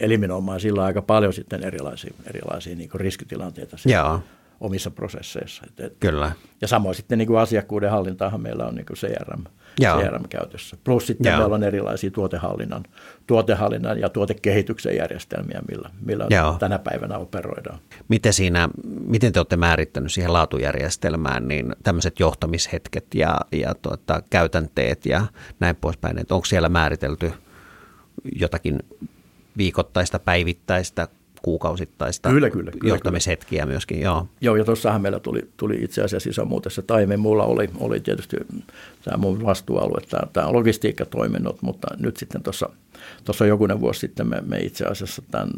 eliminoimaan sillä aika paljon sitten erilaisia, erilaisia niin riskitilanteita. Joo omissa prosesseissa. Kyllä. Ja samoin sitten niin kuin asiakkuuden hallintaahan meillä on niin kuin CRM, CRM käytössä. Plus sitten Joo. meillä on erilaisia tuotehallinnan, tuotehallinnan ja tuotekehityksen järjestelmiä, millä, millä tänä päivänä operoidaan. Miten, siinä, miten te olette määrittänyt siihen laatujärjestelmään niin tämmöiset johtamishetket ja, ja tuota, käytänteet ja näin poispäin, että onko siellä määritelty jotakin viikoittaista, päivittäistä kuukausittaista kyllä, kyllä, kyllä, johtamishetkiä kyllä. myöskin. Joo, joo ja tuossahan meillä tuli, tuli itse asiassa iso muutessa. Taimen mulla oli, oli tietysti tämä mun vastuualue, tämä, tämä logistiikkatoiminnot, mutta nyt sitten tuossa Tuossa jokunen vuosi sitten me, me itse asiassa tämän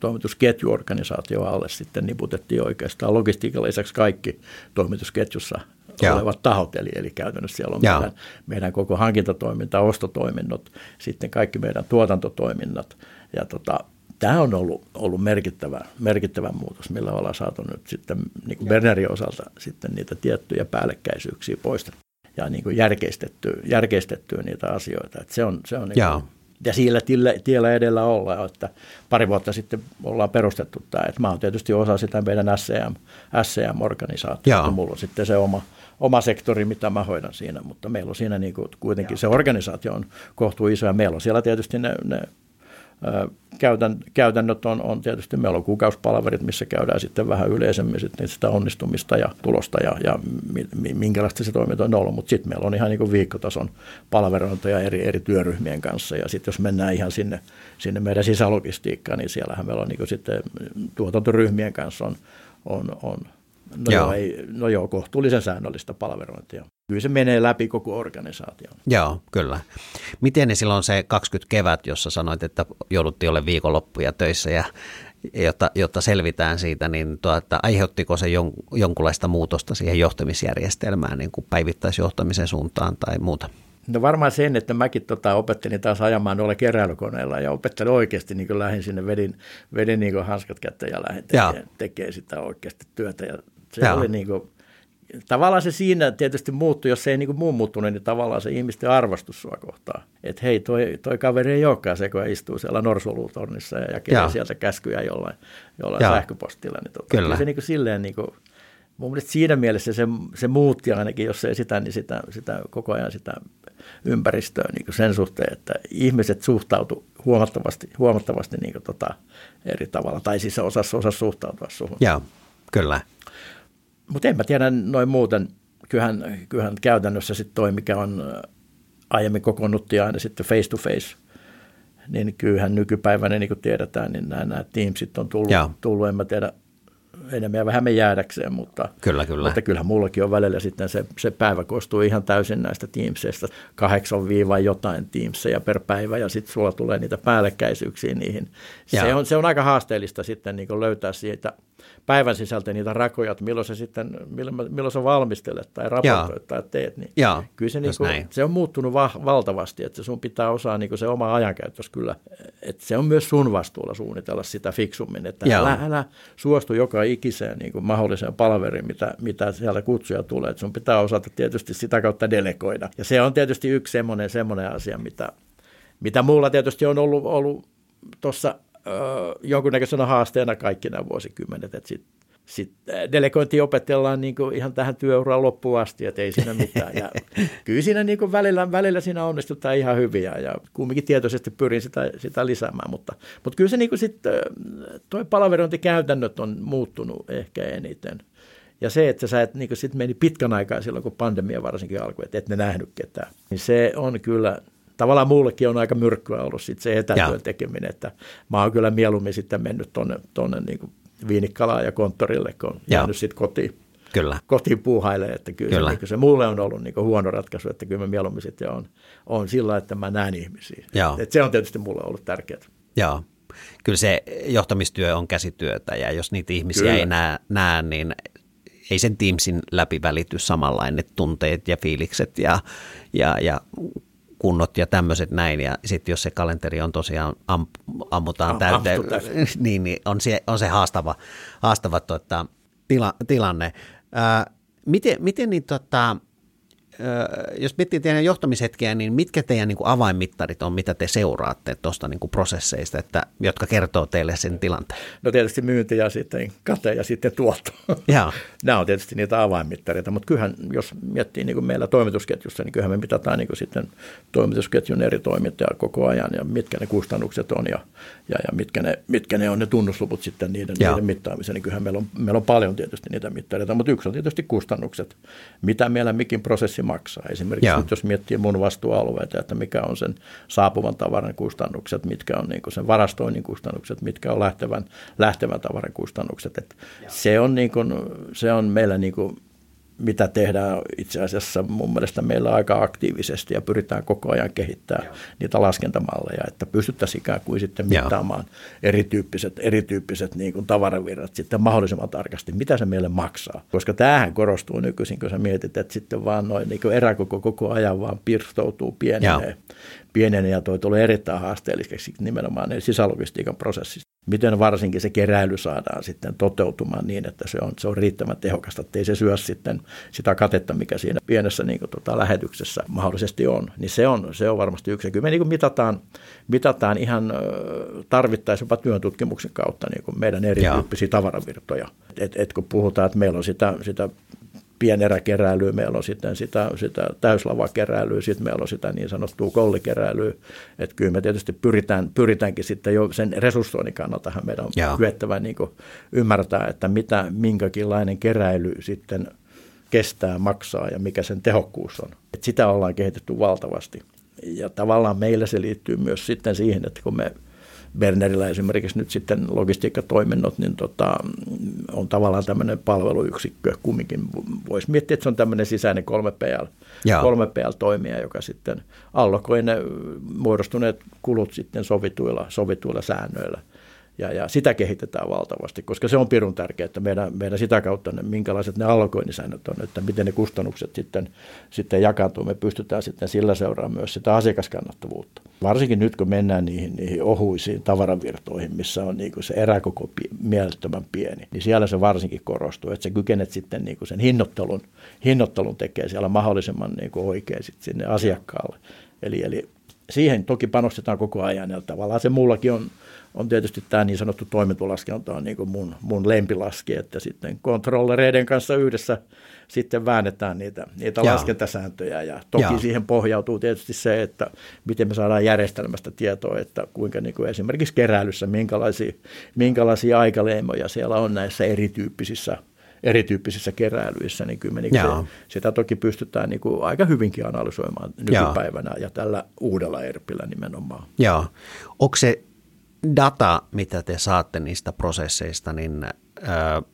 toimitusketjuorganisaation alle sitten niputettiin oikeastaan logistiikan lisäksi kaikki toimitusketjussa Jaa. olevat tahot, eli, eli käytännössä siellä on meidän, meidän koko hankintatoiminta, ostotoiminnot, sitten kaikki meidän tuotantotoiminnat, ja tota, tämä on ollut, ollut merkittävä, merkittävä muutos, millä ollaan saatu nyt sitten niin kuin Bernerin osalta sitten niitä tiettyjä päällekkäisyyksiä poistettua ja niin kuin järkeistettyä, järkeistettyä niitä asioita. Että se on, se on niin kuin, ja sillä tiellä edellä ollaan, että pari vuotta sitten ollaan perustettu tämä. Että mä oon tietysti osa sitä meidän SCM, SCM-organisaatiota. Mulla on sitten se oma, oma sektori, mitä mä hoidan siinä, mutta meillä on siinä niin kuin kuitenkin Jaa. se organisaatio on kohtuu iso ja meillä on siellä tietysti ne, ne käytännöt on, on tietysti, meillä on kuukausipalverit, missä käydään sitten vähän yleisemmin sitten sitä onnistumista ja tulosta ja, ja minkälaista se toiminta on ollut, mutta sitten meillä on ihan niin kuin viikkotason palveluintoja eri, eri työryhmien kanssa. Ja sitten jos mennään ihan sinne, sinne meidän sisälogistiikkaan, niin siellähän meillä on niin kuin sitten tuotantoryhmien kanssa on, on, on No joo. Ei, no joo, kohtuullisen säännöllistä palveluintia. Kyllä se menee läpi koko organisaation. Joo, kyllä. Miten ne silloin se 20 kevät, jossa sanoit, että jouduttiin ole viikonloppuja töissä ja jotta, jotta selvitään siitä, niin tuota, aiheuttiko se jon, jonkunlaista muutosta siihen johtamisjärjestelmään niin kuin päivittäisjohtamisen suuntaan tai muuta? No varmaan sen, että mäkin tota, opettelin taas ajamaan noilla keräilykoneilla ja opettelin oikeasti niin lähdin sinne, vedin, vedin niin hanskat kättä ja lähdin tekemään, tekemään sitä oikeasti työtä ja se Joo. oli niin kuin, tavallaan se siinä tietysti muuttui, jos se ei niin kuin muu muuttunut, niin tavallaan se ihmisten arvostus sua kohtaa. Että hei, toi, toi kaveri ei olekaan se, kun istuu siellä norsulutornissa ja jakelee sieltä käskyjä jollain, jollain sähköpostilla. Niin tota, Kyllä. Se niin kuin silleen niin kuin, mun mielestä siinä mielessä se, se muutti ainakin, jos ei sitä, niin sitä, sitä koko ajan sitä ympäristöä niin kuin sen suhteen, että ihmiset suhtautu huomattavasti, huomattavasti niin kuin tota, eri tavalla, tai siis osas, osas suhtautua suhun. Joo, kyllä. Mutta en mä tiedä noin muuten. Kyllähän, kyllähän käytännössä sitten toi, mikä on aiemmin kokoonnuttiin aina sitten face to face, niin kyllähän nykypäivänä, niin kuin tiedetään, niin nämä, nämä Teamsit on tullut, tullut, en mä tiedä, enemmän ja vähemmän jäädäkseen, mutta, kyllä, kyllä. mutta kyllähän mullakin on välillä sitten se, se päivä koostuu ihan täysin näistä Teamseista, kahdeksan viiva jotain Teamseja per päivä ja sitten sulla tulee niitä päällekkäisyyksiä niihin. Se on, se on aika haasteellista sitten niin löytää siitä – päivän sisältä niitä rakoja, että milloin sä sitten, milloin, milloin sä valmistelet tai raportoit tai teet, niin Jaa, kyllä se, niin kuin, se on muuttunut va- valtavasti, että sun pitää osaa niin kuin se oma ajankäytös kyllä, että se on myös sun vastuulla suunnitella sitä fiksummin, että älä, älä suostu joka ikiseen niin kuin mahdolliseen palveriin, mitä, mitä siellä kutsuja tulee, että sun pitää osata tietysti sitä kautta delegoida. Ja se on tietysti yksi semmoinen, semmoinen asia, mitä, mitä mulla tietysti on ollut, ollut tuossa jonkunnäköisenä haasteena kaikki nämä vuosikymmenet, että sitten sit delegointi opetellaan niin kuin ihan tähän työuraan loppuun asti, että ei siinä mitään. Ja kyllä siinä niin kuin välillä, välillä siinä onnistutaan ihan hyviä ja kumminkin tietoisesti pyrin sitä, sitä lisäämään, mutta, mutta kyllä se niin kuin sitten, toi palaverointikäytännöt on muuttunut ehkä eniten. Ja se, että sä et niin sitten meni pitkän aikaa silloin, kun pandemia varsinkin alkoi, että et ne nähnyt ketään, niin se on kyllä tavallaan muullekin on aika myrkkyä ollut sit se etätyön tekeminen, että mä oon kyllä mieluummin sitten mennyt tuonne, tonne niin kuin Viinikkalaan ja konttorille, kun on jäänyt sitten kotiin. Kyllä. kotiin puuhailee, että kyllä, kyllä. Se, niin se mulle on ollut niin huono ratkaisu, että kyllä mä mieluummin sitten on, on sillä, että mä näen ihmisiä. Että se on tietysti mulle ollut tärkeää. Joo. Kyllä se johtamistyö on käsityötä ja jos niitä ihmisiä kyllä. ei näe, näe, niin ei sen Teamsin läpi välity samanlainen tunteet ja fiilikset ja, ja, ja kunnot ja tämmöiset näin. Ja sitten jos se kalenteri on tosiaan am, ammutaan täyteen, niin, niin on, se, on se haastava, haastava tuota, tila, tilanne. Ää, miten, miten niin, tota, jos miettii teidän johtamishetkiä, niin mitkä teidän niin kuin avainmittarit on, mitä te seuraatte tuosta niin kuin prosesseista, että, jotka kertoo teille sen tilanteen? No tietysti myynti ja sitten kate ja sitten tuotto. Ja. Nämä on tietysti niitä avainmittareita, mutta kyllähän jos miettii niin kuin meillä toimitusketjussa, niin kyllähän me mitataan niin kuin sitten toimitusketjun eri toimittajia koko ajan ja mitkä ne kustannukset on ja, ja, ja mitkä, ne, mitkä ne on ne tunnusluvut sitten niiden, niiden mittaamiseen. Niin kyllähän meillä on, meillä on paljon tietysti niitä mittareita, mutta yksi on tietysti kustannukset, mitä meillä mikin prosessi maksaa. Esimerkiksi Joo. nyt jos miettii mun vastuualueita, että mikä on sen saapuvan tavaran kustannukset, mitkä on niin sen varastoinnin kustannukset, mitkä on lähtevän, lähtevän tavaran kustannukset. Että se, on niin kuin, se on meillä niin kuin mitä tehdään itse asiassa mun mielestä meillä aika aktiivisesti ja pyritään koko ajan kehittämään Joo. niitä laskentamalleja, että pystyttäisiin ikään kuin sitten mittaamaan Joo. erityyppiset, erityyppiset niin kuin tavaravirrat sitten mahdollisimman tarkasti, mitä se meille maksaa. Koska tämähän korostuu nykyisin, kun sä mietit, että sitten vaan noin niin eräkoko koko ajan vaan pirstoutuu, pienenee, pienenee ja toi tulee erittäin haasteelliseksi nimenomaan sisälogistiikan prosessit miten varsinkin se keräily saadaan sitten toteutumaan niin, että se on, se on riittävän tehokasta, ettei se syö sitten sitä katetta, mikä siinä pienessä niin kuin, tota, lähetyksessä mahdollisesti on. Niin se on, se on varmasti yksi. Kyllä me niin kuin mitataan, mitataan ihan tarvittaessa jopa työntutkimuksen kautta niin kuin meidän erityyppisiä tavaravirtoja. Et, et kun puhutaan, että meillä on sitä, sitä pieneräkeräilyä, meillä on sitten sitä, sitä täyslavakeräilyä, sitten meillä on sitä niin sanottua kollikeräilyä. Että kyllä me tietysti pyritään, pyritäänkin sitten jo sen resurssoinnin kannalta meidän on Jaa. kyettävä niin ymmärtää, että mitä minkäkinlainen keräily sitten kestää, maksaa ja mikä sen tehokkuus on. Et sitä ollaan kehitetty valtavasti. Ja tavallaan meillä se liittyy myös sitten siihen, että kun me – Bernerillä esimerkiksi nyt sitten logistiikkatoiminnot, niin tota, on tavallaan tämmöinen palveluyksikkö kumminkin. Voisi miettiä, että se on tämmöinen sisäinen 3PL, 3PL-toimija, joka sitten allokoi ne muodostuneet kulut sitten sovituilla, sovituilla säännöillä ja, ja sitä kehitetään valtavasti, koska se on pirun tärkeää, että meidän, meidän sitä kautta ne, minkälaiset ne allokoinnisäännöt on, että miten ne kustannukset sitten, sitten jakautuu. Me pystytään sitten sillä seuraamaan myös sitä asiakaskannattavuutta. Varsinkin nyt, kun mennään niihin, niihin ohuisiin tavaravirtoihin, missä on niin se eräkoko mielettömän pieni, niin siellä se varsinkin korostuu, että sä kykenet sitten niin sen hinnoittelun, hinnoittelun tekee siellä mahdollisimman niin oikein sitten sinne asiakkaalle. Eli, eli siihen toki panostetaan koko ajan ja tavallaan se mullakin on on tietysti tämä niin sanottu toimintolaskenta on niin kuin mun, mun lempilaski, että sitten kontrollereiden kanssa yhdessä sitten väännetään niitä, niitä laskentasääntöjä ja toki Jaa. siihen pohjautuu tietysti se, että miten me saadaan järjestelmästä tietoa, että kuinka niin kuin esimerkiksi keräilyssä, minkälaisia, minkälaisia aikaleimoja siellä on näissä erityyppisissä erityyppisissä keräilyissä, niin kyllä niin se, sitä toki pystytään niin kuin aika hyvinkin analysoimaan nykypäivänä Jaa. ja tällä uudella ERPillä nimenomaan. Joo. Onko se data, mitä te saatte niistä prosesseista, niin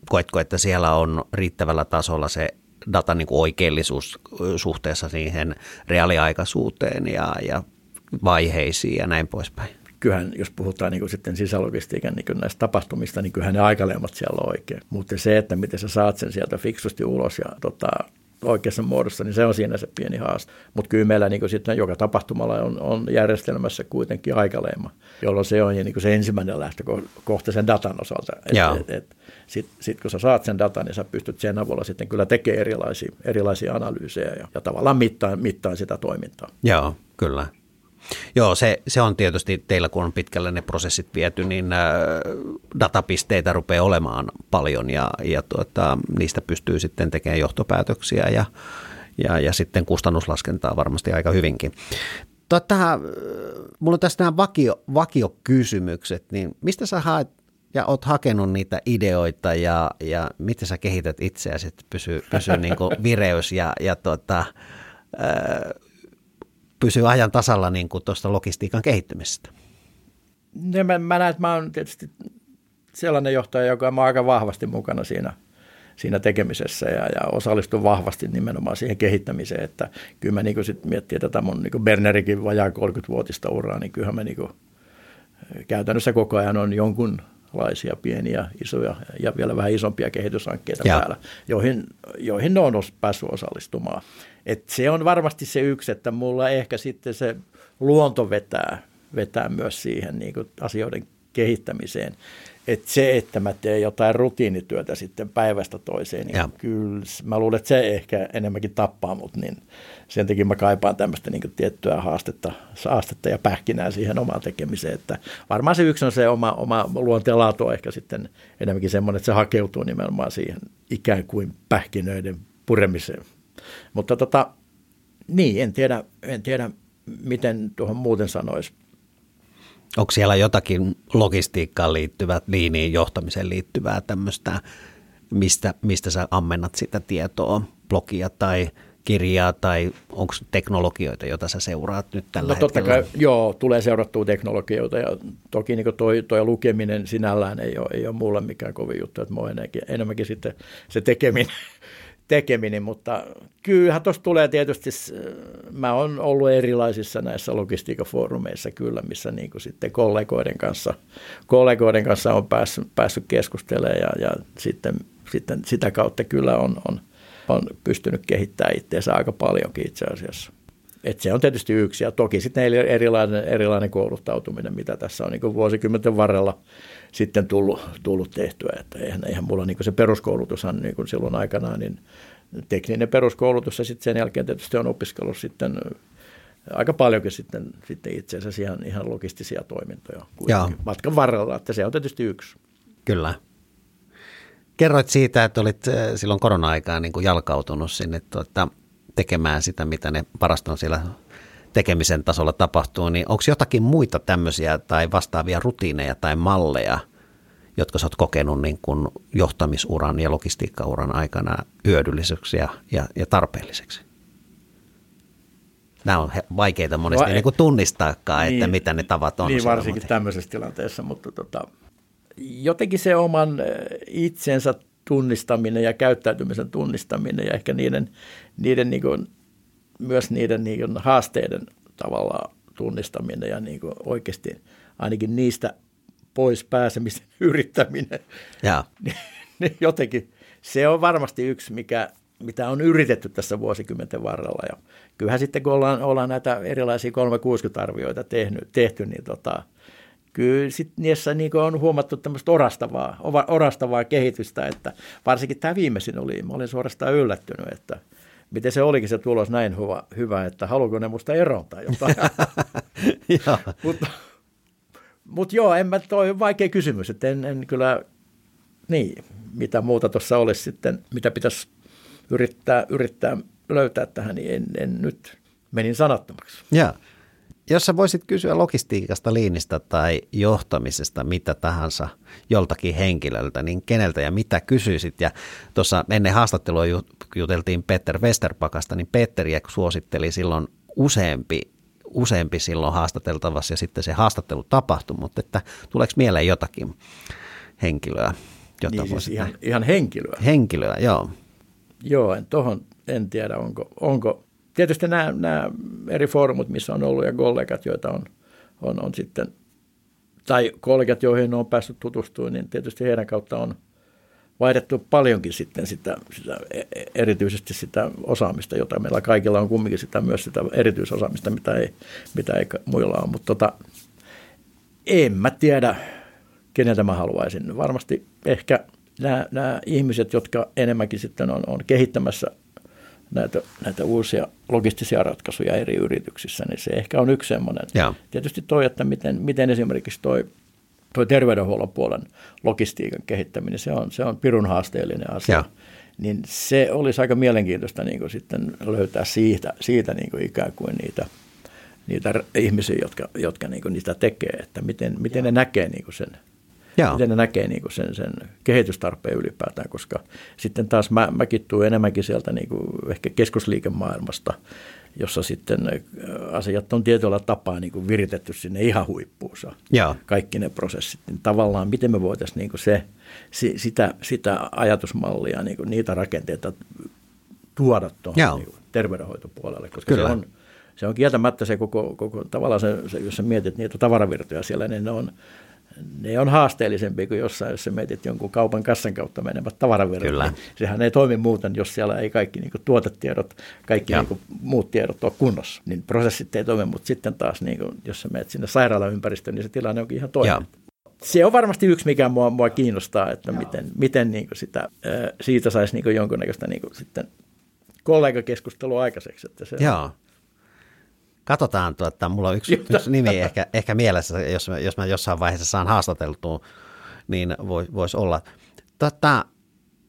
koetko, että siellä on riittävällä tasolla se datan niin oikeellisuus suhteessa siihen reaaliaikaisuuteen ja, ja vaiheisiin ja näin poispäin? kyllähän, jos puhutaan niin sitten sisälogistiikan niin näistä tapahtumista, niin kyllähän ne aikalemmat siellä on oikein. Mutta se, että miten sä saat sen sieltä fiksusti ulos ja tota, oikeassa muodossa, niin se on siinä se pieni haaste. Mutta kyllä meillä niin sitten joka tapahtumalla on, on järjestelmässä kuitenkin aikaleima, jolloin se on niin se ensimmäinen lähtökohta sen datan osalta. Sitten sit kun sä saat sen datan, niin sä pystyt sen avulla sitten kyllä tekemään erilaisia, erilaisia analyysejä ja, ja tavallaan mittaan, mittaan sitä toimintaa. Joo, kyllä. Joo, se, se on tietysti teillä, kun on pitkälle ne prosessit viety, niin äh, datapisteitä rupeaa olemaan paljon ja, ja tuota, niistä pystyy sitten tekemään johtopäätöksiä ja, ja, ja sitten kustannuslaskentaa varmasti aika hyvinkin. Tota, äh, mulla on tässä nämä vakio, vakiokysymykset, niin mistä sä haet ja oot hakenut niitä ideoita ja, ja miten sä kehität itseäsi, että pysyy, pysyy niin vireys ja, ja äh, pysyy ajan tasalla niin kuin tuosta logistiikan kehittymisestä? No, mä, mä näen, että mä oon tietysti sellainen johtaja, joka on aika vahvasti mukana siinä, siinä tekemisessä ja, ja osallistun vahvasti nimenomaan siihen kehittämiseen, että kyllä mä niin sit miettii tätä mun niin Bernerikin vajaa 30-vuotista uraa, niin kyllä mä niin kuin, käytännössä koko ajan on jonkunlaisia pieniä, isoja ja vielä vähän isompia kehityshankkeita ja. päällä, joihin, joihin ne on päässyt osallistumaan. Et se on varmasti se yksi, että mulla ehkä sitten se luonto vetää, vetää myös siihen niin kuin asioiden kehittämiseen. Et se, että mä teen jotain rutiinityötä sitten päivästä toiseen, niin ja. kyllä mä luulen, että se ehkä enemmänkin tappaa mut, niin sen takia mä kaipaan tämmöistä niin tiettyä haastetta, haastetta ja pähkinää siihen omaan tekemiseen. Että varmaan se yksi on se oma, oma luonteen laatu ehkä sitten enemmänkin semmoinen, että se hakeutuu nimenomaan siihen ikään kuin pähkinöiden puremiseen. Mutta tota, niin, en tiedä, en tiedä, miten tuohon muuten sanoisi. Onko siellä jotakin logistiikkaan liittyvää, liiniin johtamiseen liittyvää tämmöistä, mistä, mistä sä ammennat sitä tietoa, blogia tai kirjaa tai onko teknologioita, joita sä seuraat nyt tällä no, totta hetkellä? Kai, joo, tulee seurattua teknologioita ja toki niin toi, toi lukeminen sinällään ei ole, ei ole mulle mikään kovin juttu, että mä enemmänkin, enemmänkin sitten se tekeminen, tekeminen, mutta kyllähän tuossa tulee tietysti, mä oon ollut erilaisissa näissä logistiikafoorumeissa kyllä, missä niin kuin sitten kollegoiden kanssa, kollegoiden kanssa on päässyt, päässyt keskustelemaan ja, ja sitten, sitten sitä kautta kyllä on, on, on pystynyt kehittämään itseensä aika paljonkin itse asiassa. Et se on tietysti yksi ja toki sitten erilainen, erilainen kouluttautuminen, mitä tässä on niin vuosikymmenten varrella sitten tullut, tullut tehtyä. Että eihän, eihän mulla niin se peruskoulutushan niin kuin silloin aikanaan, niin tekninen peruskoulutus ja sitten sen jälkeen tietysti on opiskellut sitten aika paljonkin sitten, sitten itse asiassa ihan, ihan logistisia toimintoja matkan varrella, että se on tietysti yksi. Kyllä. Kerroit siitä, että olit silloin korona-aikaan niin kuin jalkautunut sinne tuota, tekemään sitä, mitä ne parasta siellä tekemisen tasolla tapahtuu, niin onko jotakin muita tämmöisiä tai vastaavia rutiineja tai malleja, jotka sä oot kokenut niin kuin johtamisuran ja logistiikkauran aikana hyödylliseksi ja, ja, ja tarpeelliseksi? Nämä on vaikeita monesti no, niin kuin tunnistaakaan, niin, että mitä ne tavat on. Niin varsinkin tämmöisessä tilanteessa, mutta tota, jotenkin se oman itsensä tunnistaminen ja käyttäytymisen tunnistaminen ja ehkä niiden, niiden niin kuin, myös niiden niin kuin haasteiden tavallaan tunnistaminen ja niin kuin oikeasti ainakin niistä pois pääsemisen yrittäminen. Ja. niin jotenkin se on varmasti yksi, mikä, mitä on yritetty tässä vuosikymmenten varrella. Ja kyllähän sitten kun ollaan, ollaan näitä erilaisia 360-arvioita tehnyt, tehty, niin tota, kyllä sitten niissä niin on huomattu tämmöistä orastavaa, orastavaa kehitystä, että varsinkin tämä viimeisin oli, mä olin suorastaan yllättynyt, että miten se olikin se tulos näin hyvä, hyvä että haluuko ne musta erota jotain. mutta mut joo, en mä, toi vaikea kysymys, että en, en kyllä, niin, mitä muuta tuossa olisi sitten, mitä pitäisi yrittää, yrittää löytää tähän, niin en, en nyt menin sanattomaksi. Joo. Jos sä voisit kysyä logistiikasta, liinistä tai johtamisesta mitä tahansa joltakin henkilöltä, niin keneltä ja mitä kysyisit? Ja tuossa ennen haastattelua juteltiin Peter Westerpakasta, niin Peteriä suositteli silloin useampi, useampi silloin haastateltavassa ja sitten se haastattelu tapahtui, mutta että tuleeko mieleen jotakin henkilöä? Jota niin siis ihan, ihan henkilöä? Henkilöä, joo. Joo, en, tohon, en tiedä onko, onko tietysti nämä, nämä eri foorumit, missä on ollut ja kollegat, joita on, on, on sitten tai kollegat, joihin on päässyt tutustumaan, niin tietysti heidän kautta on vaihdettu paljonkin sitten sitä, sitä, e, e, erityisesti sitä osaamista, jota meillä kaikilla on kumminkin sitä, myös sitä erityisosaamista, mitä ei, mitä ei muilla ole. Mutta tota, en mä tiedä, keneltä mä haluaisin. Varmasti ehkä nämä, nämä ihmiset, jotka enemmänkin sitten on, on kehittämässä näitä, näitä uusia logistisia ratkaisuja eri yrityksissä, niin se ehkä on yksi semmoinen. Ja. Tietysti toi, että miten, miten esimerkiksi toi, toi terveydenhuollon puolen logistiikan kehittäminen, se on, se on pirun haasteellinen asia. Ja. Niin se olisi aika mielenkiintoista niin kuin sitten löytää siitä, siitä niin kuin ikään kuin niitä, niitä ihmisiä, jotka, jotka niin kuin niitä tekee, että miten, miten ne näkee niin kuin sen – Jaa. miten ne näkee niin kuin sen, sen kehitystarpeen ylipäätään, koska sitten taas mä, mäkin tuun enemmänkin sieltä niin kuin ehkä keskusliikemaailmasta, jossa sitten asiat on tietyllä tapaa niin kuin viritetty sinne ihan huippuunsa, Jaa. kaikki ne prosessit. Niin tavallaan miten me voitaisiin niin kuin se, sitä, sitä ajatusmallia, niin kuin niitä rakenteita tuoda tuohon niin terveydenhoitopuolelle, koska Kyllä. se on, se on kieltämättä se koko, koko tavallaan se, se, jos sä mietit niitä tavaravirtoja siellä, niin ne on, ne on haasteellisempi kuin jossain, jos sä mietit jonkun kaupan kassan kautta menevät tavaraverkot. Kyllä. Niin sehän ei toimi muuten, jos siellä ei kaikki niin kuin tuotetiedot, kaikki niin kuin muut tiedot ole kunnossa. Niin prosessit ei toimi, mutta sitten taas, niin kuin, jos sä menet sinne sairaalaympäristöön, niin se tilanne onkin ihan toinen. Ja. Se on varmasti yksi, mikä mua, mua kiinnostaa, että Joo. miten, miten niin kuin sitä, siitä saisi niin kuin jonkunnäköistä niin kuin sitten kollegakeskustelua aikaiseksi. Että se. Katsotaan, tuota, mulla on yksi, yksi nimi ehkä, ehkä mielessä, jos, jos mä jossain vaiheessa saan haastateltua, niin voisi vois olla. Tota,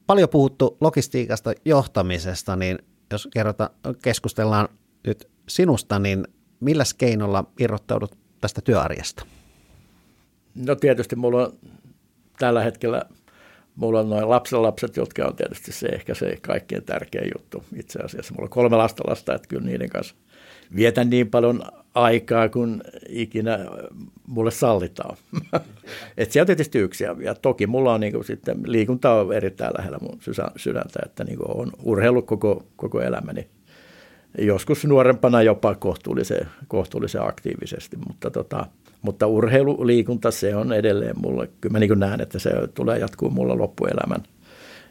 paljon puhuttu logistiikasta, johtamisesta, niin jos kerrota, keskustellaan nyt sinusta, niin millä keinolla irrottaudut tästä työarjesta? No tietysti mulla on tällä hetkellä, mulla on noin lapsenlapset, jotka on tietysti se ehkä se kaikkein tärkein juttu itse asiassa. Mulla on kolme lasta lasta, että kyllä niiden kanssa – vietän niin paljon aikaa kuin ikinä mulle sallitaan. Et se on tietysti yksi. Ja toki mulla on niinku sitten, liikunta on erittäin lähellä mun sydäntä, että niinku on urheillut koko, koko elämäni. Joskus nuorempana jopa kohtuullisen, kohtuullisen aktiivisesti, mutta, tota, mutta urheilu, liikunta, se on edelleen mulle, kyllä mä niin näen, että se tulee jatkuu mulla loppuelämän.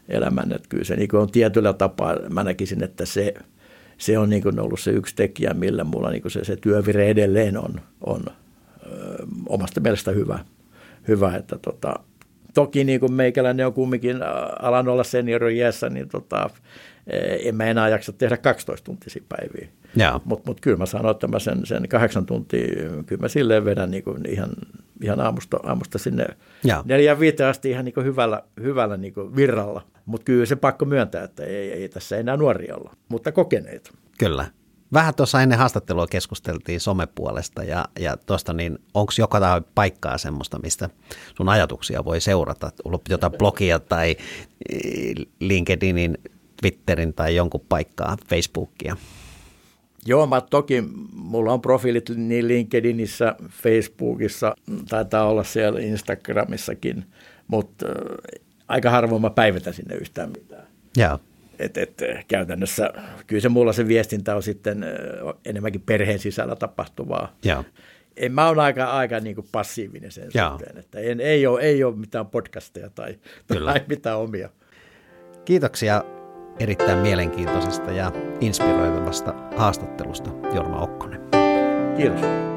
Elämän. Että kyllä se niin on tietyllä tapaa, mä näkisin, että se – se on niin kuin ollut se yksi tekijä, millä mulla niin kuin se, se työvire edelleen on, on ö, omasta mielestä hyvä. hyvä että tota, toki niin kuin meikäläinen on kumminkin alan olla seniorin iässä, niin tota, en mä enää jaksa tehdä 12 tuntisia päiviä. Mutta mut kyllä mä sanon, että mä sen, sen kahdeksan tuntia, kyllä mä silleen vedän niin kuin ihan, ihan aamusta, aamusta sinne neljän viiteen asti ihan niin kuin hyvällä, hyvällä niin kuin virralla. Mutta kyllä se pakko myöntää, että ei, ei tässä enää nuoria olla, mutta kokeneita. Kyllä. Vähän tuossa ennen haastattelua keskusteltiin somepuolesta ja, ja tuosta niin onko joka paikkaa semmoista, mistä sun ajatuksia voi seurata, jotain blogia tai eh, LinkedInin, Twitterin tai jonkun paikkaa, Facebookia? Joo, mä toki, mulla on profiilit niin LinkedInissä, Facebookissa, taitaa olla siellä Instagramissakin, mutta aika harvoin mä päivitän sinne yhtään mitään. Joo. Et, et, käytännössä kyllä se mulla se viestintä on sitten enemmänkin perheen sisällä tapahtuvaa. Joo. En, mä oon aika, aika niin kuin passiivinen sen Joo. suhteen, että en, ei, ole, ei ole mitään podcasteja tai, tai mitään omia. Kiitoksia erittäin mielenkiintoisesta ja inspiroivasta haastattelusta, Jorma Okkonen. Kiitos.